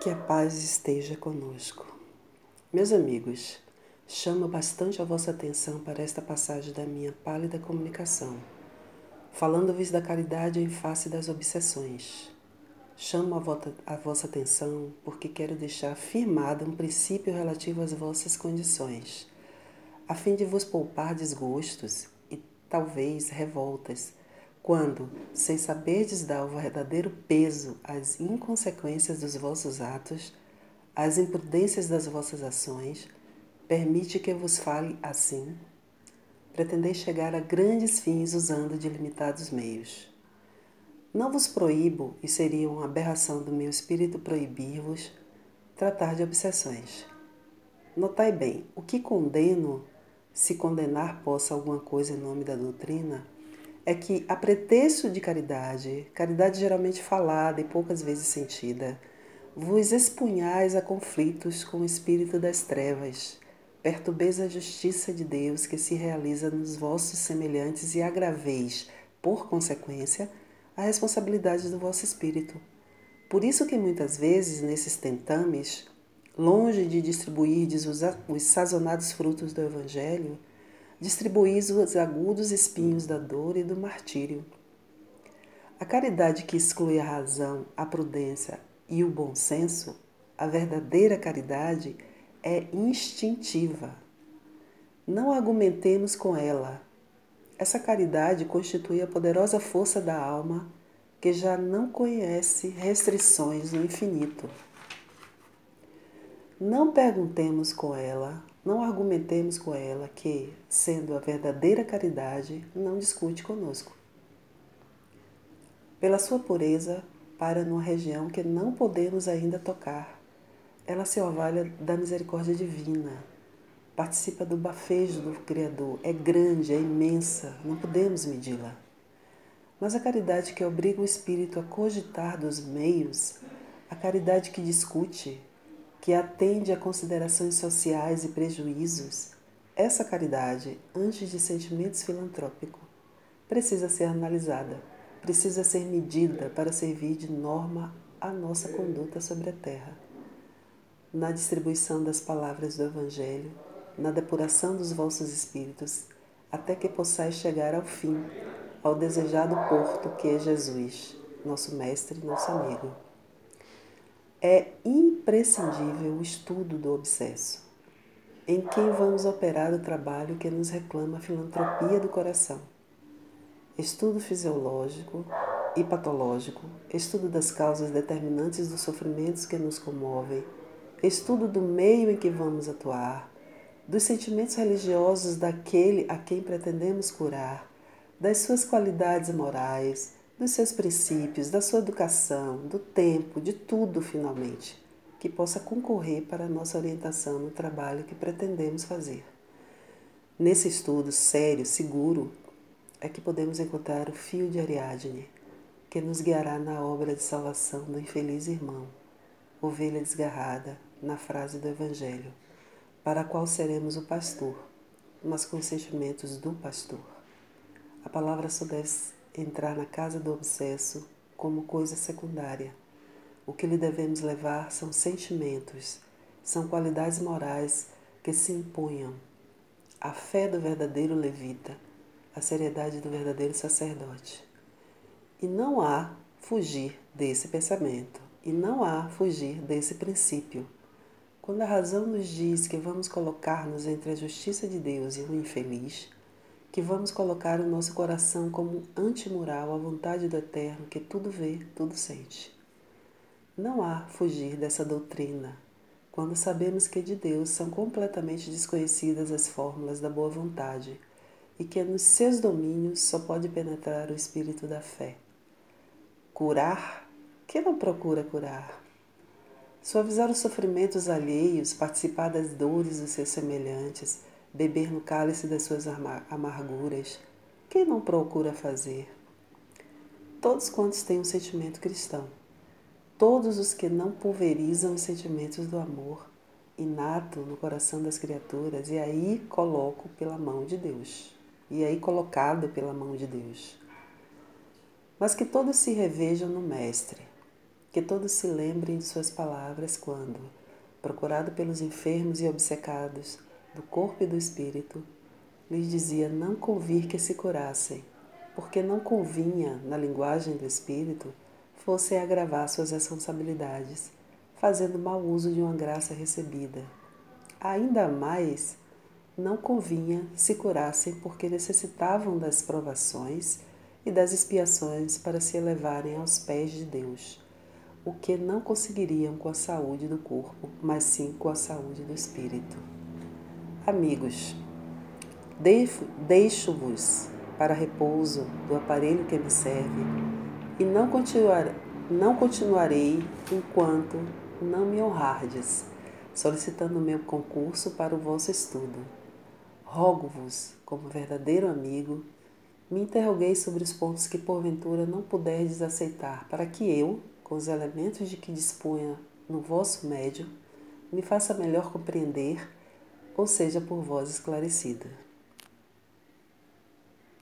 Que a paz esteja conosco. Meus amigos, chamo bastante a vossa atenção para esta passagem da minha pálida comunicação, falando-vos da caridade em face das obsessões. Chamo a, a vossa atenção porque quero deixar firmado um princípio relativo às vossas condições, a fim de vos poupar desgostos e talvez revoltas quando, sem saberdes dar o verdadeiro peso às inconsequências dos vossos atos, às imprudências das vossas ações, permite que eu vos fale assim? Pretendeis chegar a grandes fins usando de limitados meios. Não vos proíbo, e seria uma aberração do meu espírito proibir-vos, tratar de obsessões. Notai bem, o que condeno, se condenar possa alguma coisa em nome da doutrina, é que, a pretexto de caridade, caridade geralmente falada e poucas vezes sentida, vos expunhais a conflitos com o espírito das trevas, perturbeis a justiça de Deus que se realiza nos vossos semelhantes e agraveis, por consequência, a responsabilidade do vosso espírito. Por isso que muitas vezes, nesses tentames, longe de distribuirdes os, os sazonados frutos do Evangelho, distribuís os agudos espinhos da dor e do martírio. A caridade que exclui a razão, a prudência e o bom senso, a verdadeira caridade, é instintiva. Não argumentemos com ela. Essa caridade constitui a poderosa força da alma que já não conhece restrições no infinito. Não perguntemos com ela não argumentemos com ela que, sendo a verdadeira caridade, não discute conosco. Pela sua pureza, para numa região que não podemos ainda tocar. Ela se orvalha da misericórdia divina, participa do bafejo do Criador, é grande, é imensa, não podemos medi-la. Mas a caridade que obriga o espírito a cogitar dos meios, a caridade que discute, que atende a considerações sociais e prejuízos, essa caridade, antes de sentimentos filantrópicos, precisa ser analisada, precisa ser medida para servir de norma à nossa conduta sobre a terra. Na distribuição das palavras do Evangelho, na depuração dos vossos espíritos, até que possais chegar ao fim, ao desejado porto que é Jesus, nosso Mestre e nosso amigo. É imprescindível o estudo do obsesso, em quem vamos operar o trabalho que nos reclama a filantropia do coração. Estudo fisiológico e patológico, estudo das causas determinantes dos sofrimentos que nos comovem, estudo do meio em que vamos atuar, dos sentimentos religiosos daquele a quem pretendemos curar, das suas qualidades morais, dos seus princípios, da sua educação, do tempo, de tudo finalmente, que possa concorrer para a nossa orientação no trabalho que pretendemos fazer. Nesse estudo sério, seguro, é que podemos encontrar o fio de Ariadne, que nos guiará na obra de salvação do infeliz irmão, ovelha desgarrada, na frase do Evangelho, para a qual seremos o pastor, mas com os sentimentos do pastor. A palavra só deve entrar na casa do obsesso como coisa secundária. O que lhe devemos levar são sentimentos, são qualidades morais que se impunham. A fé do verdadeiro levita, a seriedade do verdadeiro sacerdote. E não há fugir desse pensamento, e não há fugir desse princípio. Quando a razão nos diz que vamos colocar-nos entre a justiça de Deus e o infeliz, que vamos colocar o nosso coração como antimural à vontade do Eterno que tudo vê, tudo sente. Não há fugir dessa doutrina quando sabemos que de Deus são completamente desconhecidas as fórmulas da boa vontade e que nos seus domínios só pode penetrar o espírito da fé. Curar? Quem não procura curar? Suavizar os sofrimentos alheios, participar das dores dos seus semelhantes, beber no cálice das suas amarguras, quem não procura fazer? Todos quantos têm um sentimento cristão, todos os que não pulverizam os sentimentos do amor inato no coração das criaturas e aí coloco pela mão de Deus, e aí colocado pela mão de Deus. Mas que todos se revejam no Mestre, que todos se lembrem de suas palavras quando, procurado pelos enfermos e obcecados do corpo e do espírito, lhes dizia não convir que se curassem, porque não convinha, na linguagem do espírito, fossem agravar suas responsabilidades, fazendo mau uso de uma graça recebida. Ainda mais, não convinha se curassem porque necessitavam das provações e das expiações para se elevarem aos pés de Deus, o que não conseguiriam com a saúde do corpo, mas sim com a saúde do espírito. Amigos, deixo-vos para repouso do aparelho que me serve e não, continuar, não continuarei enquanto não me honrardes, solicitando meu concurso para o vosso estudo. Rogo-vos, como verdadeiro amigo, me interroguei sobre os pontos que porventura não puderdes aceitar, para que eu, com os elementos de que disponha no vosso médio, me faça melhor compreender, ou seja por vós esclarecida.